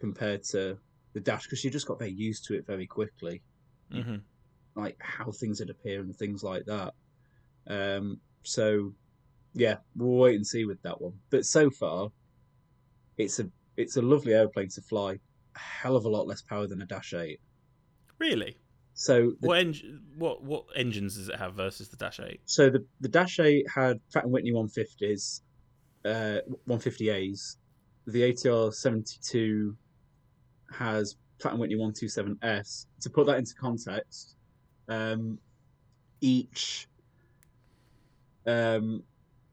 compared to the dash because you just got very used to it very quickly, hmm like how things would appear and things like that. Um, so yeah, we'll wait and see with that one. But so far, it's a it's a lovely airplane to fly. A hell of a lot less power than a Dash Eight. Really, So the what what what engines does it have versus the Dash Eight? So the the Dash 8 had Pratt and Whitney 150s, uh, 150As. The ATR 72 has Pratt and Whitney 127S. To put that into context, um, each um,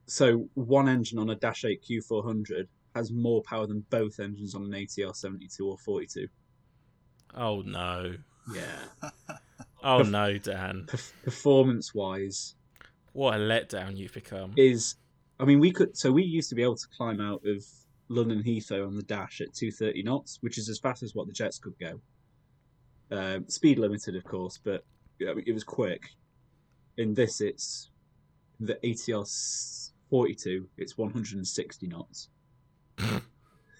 so one engine on a Dash 8 Q400 has more power than both engines on an ATR 72 or 42. Oh no, Yeah. oh no, Dan, Performance wise, what a letdown you've become. is I mean we could so we used to be able to climb out of London Heathrow on the dash at 230 knots, which is as fast as what the jets could go. Um, speed limited, of course, but yeah, I mean, it was quick. In this, it's the ATR s- 42. It's 160 knots.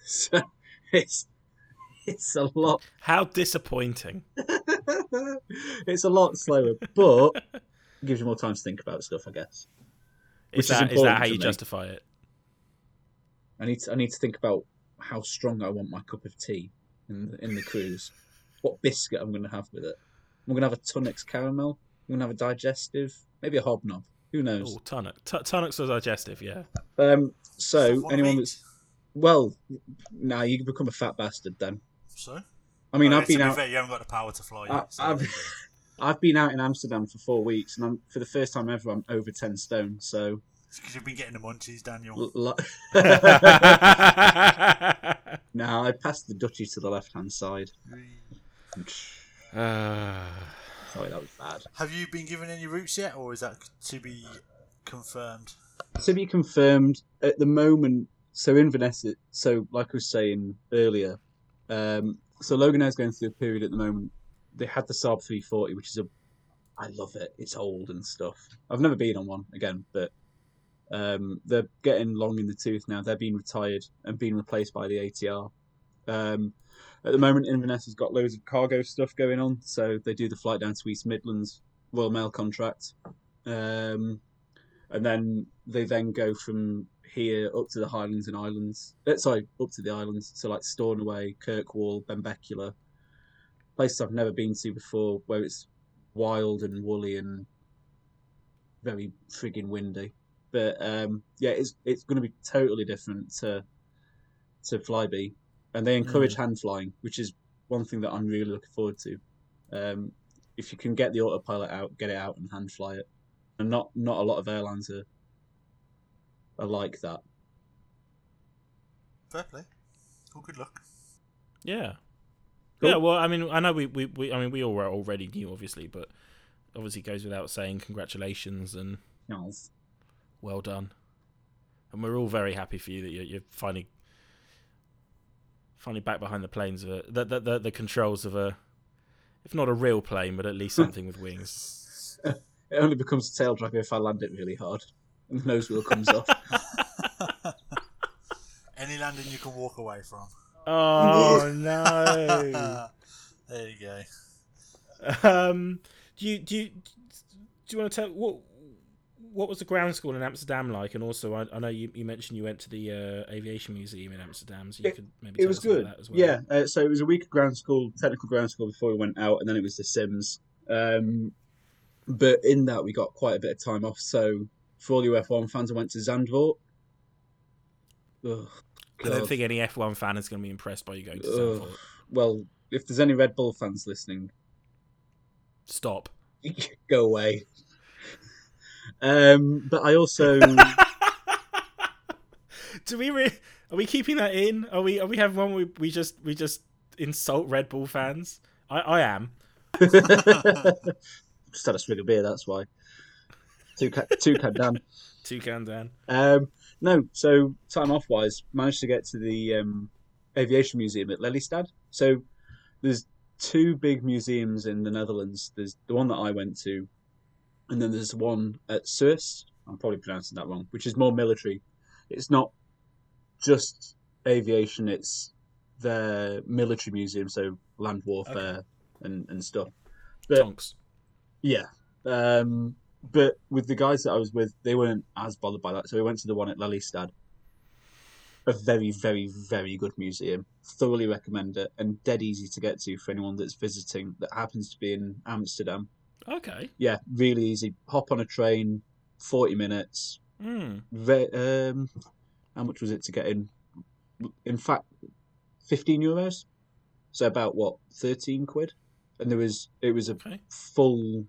so it's it's a lot. How disappointing. it's a lot slower, but it gives you more time to think about stuff, I guess. Is is that is that how you me. justify it? I need to, I need to think about how strong I want my cup of tea in the, in the cruise. What biscuit I'm going to have with it. I'm going to have a Tunnock's caramel. I'm going to have a digestive, maybe a hobnob. Who knows? Oh, tonic. T- tonics are digestive, yeah. Um, so What anyone meat? that's well, now you can become a fat bastard. Then So? I mean, Oh, I've been to be out. fair, you haven't got the power to fly I- yet. so I've- there. I've been out in Amsterdam for four weeks, and I'm for the first time ever. I'm over ten stone. So because you've been getting the munchies, Daniel. l- now I passed the duchy to the left hand side. Ah. Sorry, that was bad. Have you been given any routes yet, or is that to be confirmed? to be confirmed at the moment. So Inverness, so like I was saying earlier, um, so Loganair's going through a period at the moment. They had the Saab 340, which is a, I love it. It's old and stuff. I've never been on one again, but um, they're getting long in the tooth now. They're being retired and being replaced by the ATR. Um, at the moment, Inverness has got loads of cargo stuff going on, so they do the flight down to East Midlands Royal Mail contract. um, and then they then go from here up to the Highlands and Islands. Uh, sorry, up to the islands. So like Stornoway, Kirkwall, Benbecula, places I've never been to before, where it's wild and woolly and very frigging windy. But um, yeah, it's it's going to be totally different to to Flybe, and they encourage hand flying, which is one thing that I'm really looking forward to. Um, if you can get the autopilot out, get it out and hand fly it, and not not a lot of airlines are are like that. Fair play. Well, good luck. Yeah. Cool. Yeah, well, I mean, I know we, we, we I mean, we all were already new, obviously, but obviously it goes without saying congratulations and Yes. well done. And we're all very happy for you that you're, you're finally, finally back behind the planes of a, the, the, the, the controls of a, if not a real plane, but at least something with wings. It only becomes a tail dragger if I land it really hard and the nose wheel comes off. Any landing you can walk away from. Oh no! there you go. um, do you do you do you want to tell what what was the ground school in Amsterdam like? And also, I, I know you, you mentioned you went to the uh, aviation museum in Amsterdam, so you It- could maybe it was about good. that as well. Yeah, uh, so it was a week of ground school, technical ground school before we went out, and then it was the Sims. Um, but in that, we got quite a bit of time off. So for all you F1 fans, I went to Zandvoort. Ugh, I don't think any F1 fan is going to be impressed by you going to Ugh. Zandvoort. Well, if there's any Red Bull fans listening, Stop. go away. Um, but I also Do we re- are we keeping that in? Are we are we have one we we just we just insult Red Bull fans? I I am. just had a swig of beer. That's why. Two can, two can down. Toucan Dan. Um, no, so time off wise, managed to get to the um, aviation museum at Lelystad. So there's two big museums in the Netherlands. There's the one that I went to, and then there's one at Surs. I'm probably pronouncing that wrong, which is more military. It's not just aviation; it's their military museum, so land warfare and, and stuff. But Tonks. yeah. Um, but with the guys that I was with, they weren't as bothered by that. So we went to the one at Lelystad. A very, very, very good museum. Thoroughly recommend it and dead easy to get to for anyone that's visiting that happens to be in Amsterdam. Okay. Yeah, really easy. Hop on a train, 40 minutes. Ve- um, how much was it to get in? In fact, 15 euros. So about what, 13 quid? And there was, it was a Okay. full.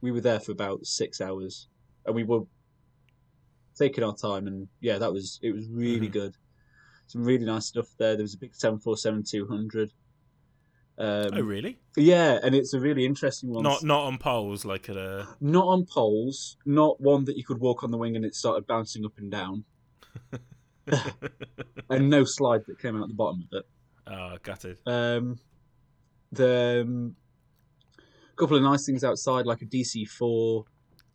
We were there for about six hours, and we were taking our time. And yeah, that was it. Was really Mhm. good. Some really nice stuff there. There was a big seven four seven two hundred. Um, Oh really? Yeah, and it's a really interesting one. Not not on poles like at a. Not on poles. Not one that you could walk on the wing and it started bouncing up and down. and no slide that came out the bottom of it. Oh, gutted. Um, the um, couple of nice things outside, like a DC four.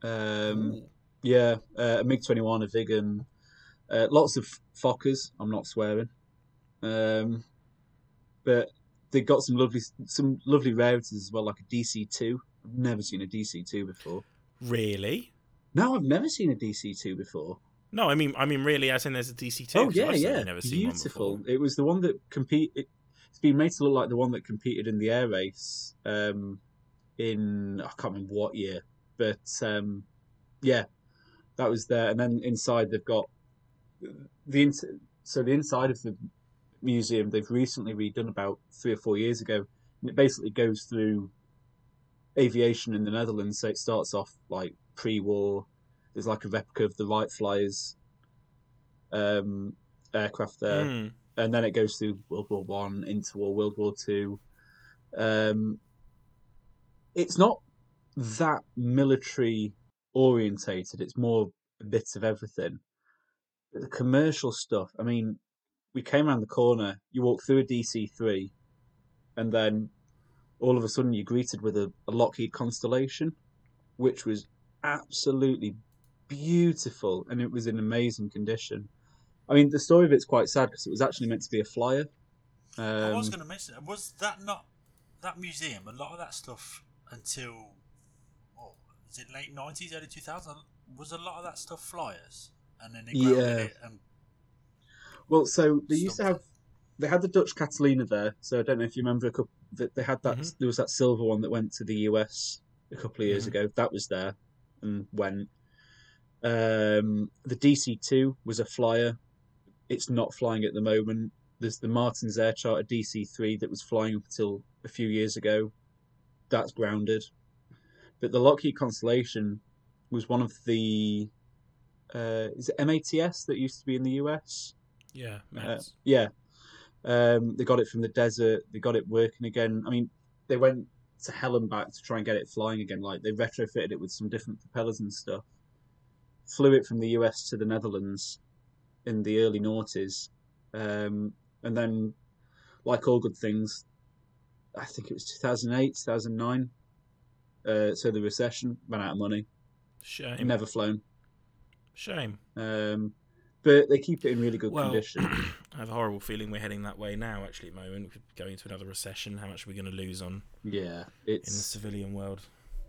Um, yeah, uh, a MiG twenty one, a Viggen, uh, lots of Fokkers. I'm not swearing, um, but they got some lovely some lovely rarities as well, like a DC two. I've never seen a DC two before. Really? No, I've never seen a DC two before. No, I mean I mean really, as in there's a DC two. oh yeah, yeah, Never beautiful. It was the one that compete. It, it's been made to look like the one that competed in the air race um, in I can't remember what year, but um, yeah, that was there. And then inside they've got the ins- so the inside of the museum they've recently redone about three or four years ago, and it basically goes through aviation in the Netherlands. So it starts off like pre-war. There's like a replica of the Wright Flyers um, aircraft there, Hmm. and then it goes through World War One into World War Two. Um, it's not that military orientated. It's more a bit of everything. The commercial stuff. I mean, we came around the corner. You walk through a DC three, and then all of a sudden you're greeted with a, a Lockheed Constellation, which was absolutely beautiful, and it was in amazing condition. I mean, the story of it's quite sad because it was actually meant to be a flyer. I was Um, going to mention was that not that museum? A lot of that stuff until oh, is it late nineties, early two thousand? Was a lot of that stuff flyers, and then they grounded Yeah. it and Well, so they used to have they had the Dutch Catalina there. So I don't know if you remember a couple. That they had that. Mhm. There was that silver one that went to the US a couple of years Mhm. ago. That was there and went. Um, the DC two was a flyer. It's not flying at the moment. There's the Martin's Air Charter DC three that was flying up until a few years ago. That's grounded. But the Lockheed Constellation was one of the. Uh, is it MATS that used to be in the US? Yeah, Uh, yeah. Um, they got it from the desert. They got it working again. I mean, they went to hell and back to try and get it flying again. Like they retrofitted it with some different propellers and stuff. Flew it from the US to the Netherlands in the early noughties, um, and then, like all good things, I think it was 2008, 2009. Uh, so the recession ran out of money. Shame. Never flown. Shame. Um, but they keep it in really good Well, condition. I have a horrible feeling we're heading that way now. Actually, at the moment, we could go into another recession. How much are we going to lose on Yeah, in the civilian world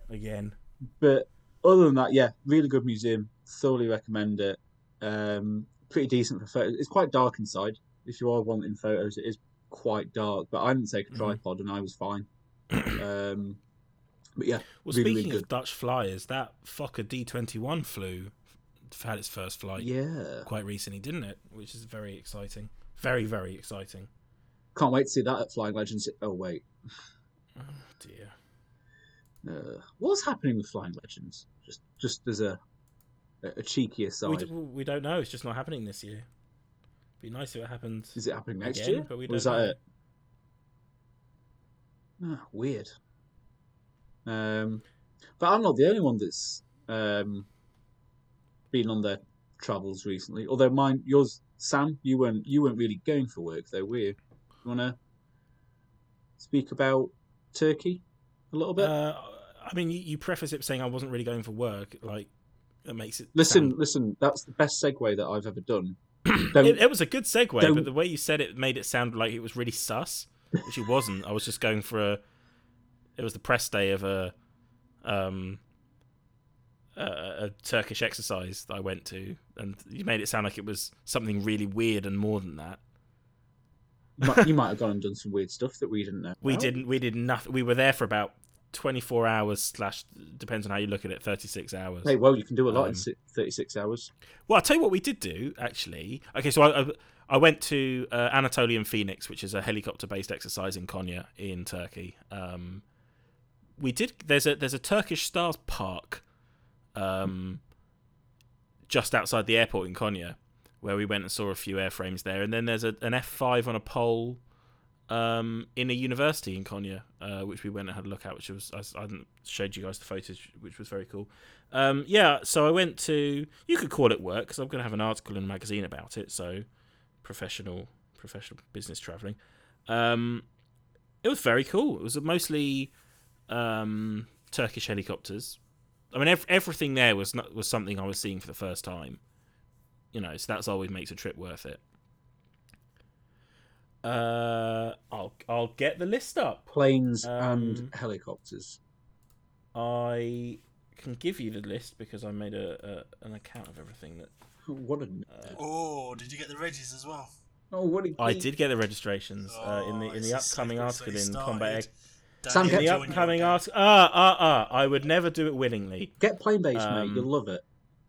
again? But other than that, yeah, really good museum. Thoroughly recommend it. Um, pretty decent for photos. It's quite dark inside. If you are wanting photos, it is quite dark. But I didn't take a Mhm. tripod, and I was fine. um, but yeah, Well, Really, really speaking good. of Dutch flyers, that Fokker D21 flew, had its first flight yeah, quite recently, didn't it? Which is very exciting. Very, very exciting. can't wait to see that at Flying Legends. Oh wait, Oh dear. uh, what's happening with Flying Legends? Just, just as a a cheeky We, aside, d- we don't know. It's just not happening this year. Be nice if it happens. is it happening next again, year? but we or is don't that know. it? Ah, weird. Um, but I'm not the only one that's um, been on their travels recently. Although mine, yours, Sam, you weren't you weren't really going for work though, were you? You want to speak about Turkey a little bit? Uh, I mean, you, you preface it saying I wasn't really going for work. Like, that makes it. listen, sound- listen. That's the best segue that I've ever done. It, it was a good segue, don't- but the way you said it made it sound like it was really sus, which it wasn't. I was just going for a. It was the press day of a, um, a, a Turkish exercise that I went to, and you made it sound like it was something really weird and more than that. you, might, have gone and done some weird stuff that we didn't know. We about. didn't. We did nothing. We were there for about twenty four hours slash depends on how you look at it, thirty six hours. Hey, well, you can do a lot in Um, si- 36 hours. Well, I'll tell you what we did do actually. Okay, so I I, I went to uh, Anatolian Phoenix, which is a helicopter-based exercise in Konya in Turkey. Um, we did. There's a there's a Turkish Stars park, um, just outside the airport in Konya, where we went and saw a few airframes there. And then there's a, an F5 on a pole. Um, in a university in Konya, uh, which we went and had a look at, which was I, I showed you guys the photos, which was very cool. Um, yeah, so I went to. You could call it work because I'm going to have an article in a magazine about it. So, professional, professional business traveling. Um, it was very cool. It was mostly um, Turkish helicopters. I mean, ev- everything there was not, was something I was seeing for the first time. You know, so that's always makes a trip worth it. Uh, I'll I'll get the list up. Planes um, and helicopters. I can give you the list because I made a, a an account of everything that What a. uh, Oh, did you get the Regis as well? Oh, what a. I did get the registrations uh, in the Oh, in the upcoming slippery article slippery in. Combat Don't Sam, get in the upcoming account. article. Ah ah ah! I would never do it willingly. Get plane based, mate. Um, You'll love it.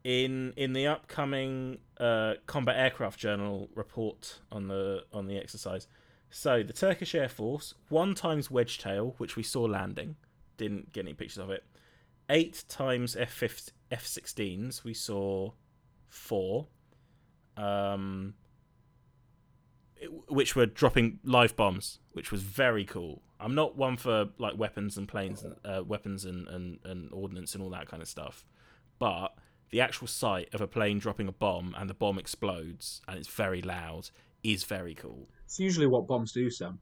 In in the upcoming uh, Combat Aircraft Journal report on the on the exercise. So the Turkish Air Force one times Wedgetail, which we saw landing, didn't get any pictures of it. Eight times F F sixteens, we saw four. Um, it- which were dropping live bombs, which was very cool. I'm not one for like weapons and planes, and, uh, weapons and, and, and ordnance and all that kind of stuff, but the actual sight of a plane dropping a bomb and the bomb explodes and it's very loud is very cool. It's usually what bombs do, Sam.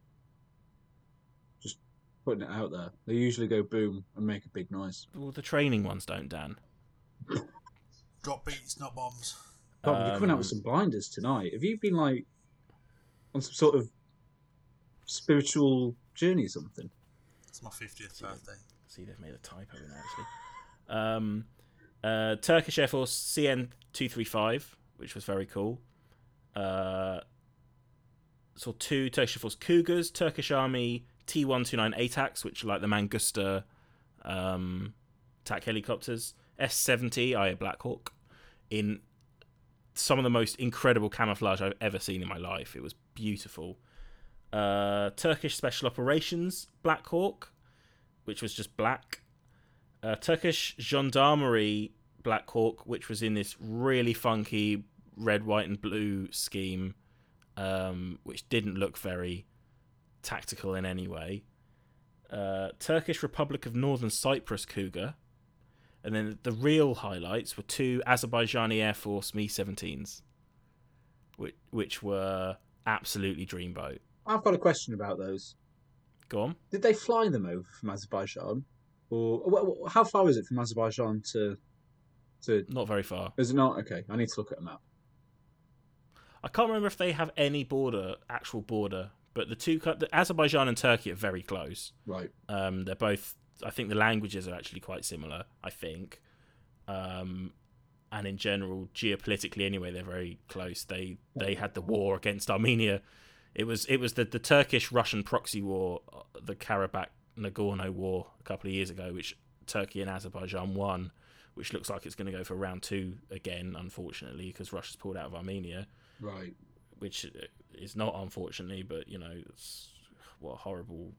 Just putting it out there. They usually go boom and make a big noise. Well, the training ones don't, Dan. Drop beats, not bombs. Tom, you're coming out with Um, some blinders tonight. Have you been like on some sort of spiritual journey or something? It's my 50th birthday. See, they've made a typo in there, actually. Um, uh, Turkish Air Force CN two three five, which was very cool. Uh, saw two Turkish Air Force Cougars, Turkish Army T one two nine ATAKs, which are like the Mangusta um, attack helicopters. S seventy I Black Hawk in some of the most incredible camouflage I've ever seen in my life. It was beautiful. Uh, Turkish Special Operations Black Hawk, which was just black. Uh, Turkish Gendarmerie Black Hawk, which was in this really funky red, white, and blue scheme, um, which didn't look very tactical in any way. Uh, Turkish Republic of Northern Cyprus Cougar, and then the real highlights were two Azerbaijani Air Force Mi 17s, which, which were absolutely dreamboat. I've got a question about those. Go on. Did they fly them over from Azerbaijan, or how far is it from Azerbaijan to to? Not very far. Is it not okay? I need to look at a map. I can't remember if they have any border, actual border, but the two, the Azerbaijan and Turkey are very close. Right. Um, they're both. I think the languages are actually quite similar. I think, um, and in general, geopolitically, anyway, they're very close. They they had the war against Armenia. It was it was the the Turkish Russian proxy war, uh, the Karabakh Nagorno war a couple of years ago, which Turkey and Azerbaijan won, which looks like it's going to go for round two again, unfortunately, because Russia's pulled out of Armenia Right. which is not unfortunately, but you know, it's what a horrible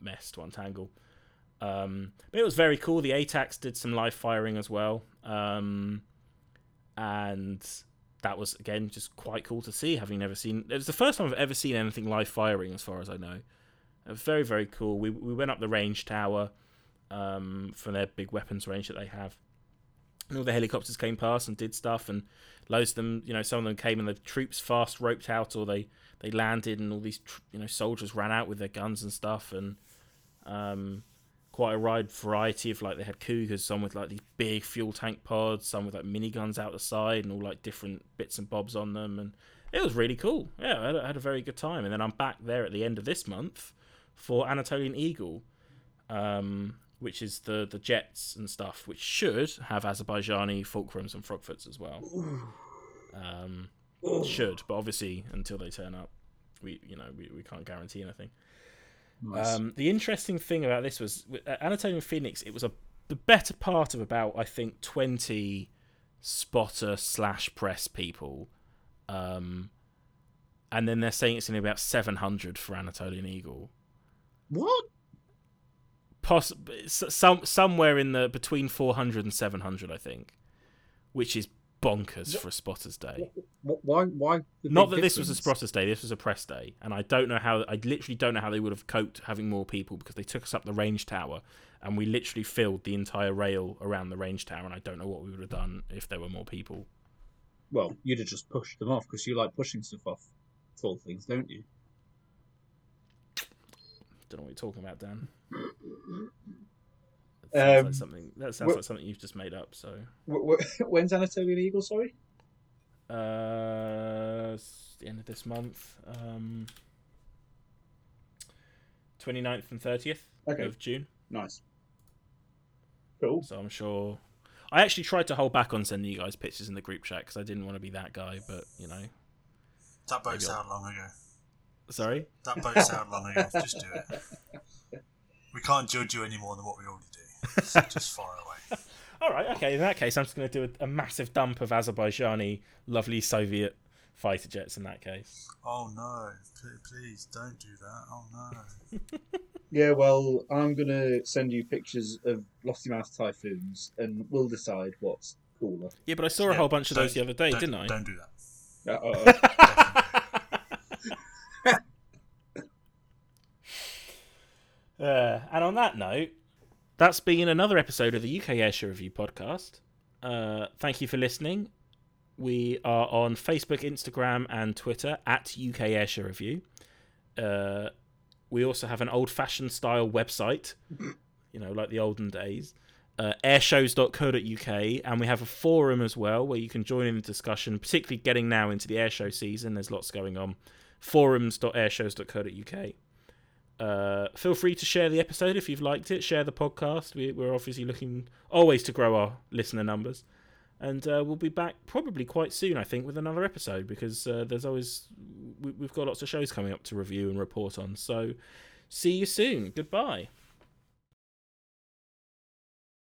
mess to untangle. Um, but it was very cool. The ATAKs did some live firing as well, um, and that was again just quite cool to see. Having never seen, it was the first time I've ever seen anything live firing, as far as I know. It was very very cool. We we went up the range tower um, from their big weapons range that they have, and all the helicopters came past and did stuff, and loads of them, you know, some of them came and the troops fast roped out, or they they landed, and all these you know soldiers ran out with their guns and stuff, and um, quite a wide variety of like they had Cougars, some with like these big fuel tank pods, some with like miniguns out the side, and all like different bits and bobs on them, and it was really cool. Yeah, I had, I had a very good time, and then I'm back there at the end of this month for Anatolian Eagle. Um, which is the the jets and stuff, which should have Azerbaijani Fulcrums and Frogfoots as well. Um, should, but obviously until they turn up, we you know we, we can't guarantee anything. Nice. Um, the interesting thing about this was uh, Anatolian Phoenix. It was a the better part of about I think twenty spotter slash press people, um, and then they're saying it's going to be about seven hundred for Anatolian Eagle. what? Poss- some somewhere in the between 400 and 700 I think which is bonkers for a spotters day Wh- Why? Why? not that this was a spotters day this was a press day and I don't know how I literally don't know how they would have coped having more people because they took us up the range tower and we literally filled the entire rail around the range tower and I don't know what we would have done if there were more people Well, you'd have just pushed them off because you like pushing stuff off tall things, don't you? don't know what you're talking about Dan sounds Um, like something that sounds wh- like something you've just made up so Wh- wh- When's Anatolian Eagle? Sorry. Uh, the end of this month. Um, 29th and 30th Okay. of June. Nice. Cool. So I'm sure. I actually tried to hold back on sending you guys pictures in the group chat because I didn't want to be that guy, but you know. That boat Maybe sailed long ago. Sorry? That boat sailed long ago. Just do it. We can't judge you any more than what we already do. So just far away. All right, okay. In that case, I'm just going to do a, a massive dump of Azerbaijani lovely Soviet fighter jets in that case. Oh no! Please, please don't do that. Oh no! Yeah, well, I'm gonna send you pictures of Lossiemouth Typhoons, and we'll decide what's cooler. Yeah, but I saw a whole bunch of those the other day, didn't I? Don't do that. Uh, Definitely. Uh, and on that note, that's been another episode of the UK Airshow Review podcast. Uh, thank you for listening. We are on Facebook, Instagram, and Twitter at UK Airshow Review. Uh, we also have an old fashioned style website, you know, like the olden days, uh, airshows.co.uk. And we have a forum as well where you can join in the discussion, particularly getting now into the airshow season. There's lots going on. Forums.airshows.co.uk. uh, feel free to share the episode if you've liked it. Share the podcast. We, we're obviously looking always to grow our listener numbers, and uh, we'll be back probably quite soon. I think with another episode because uh, there's always we, we've got lots of shows coming up to review and report on. So see you soon. Goodbye.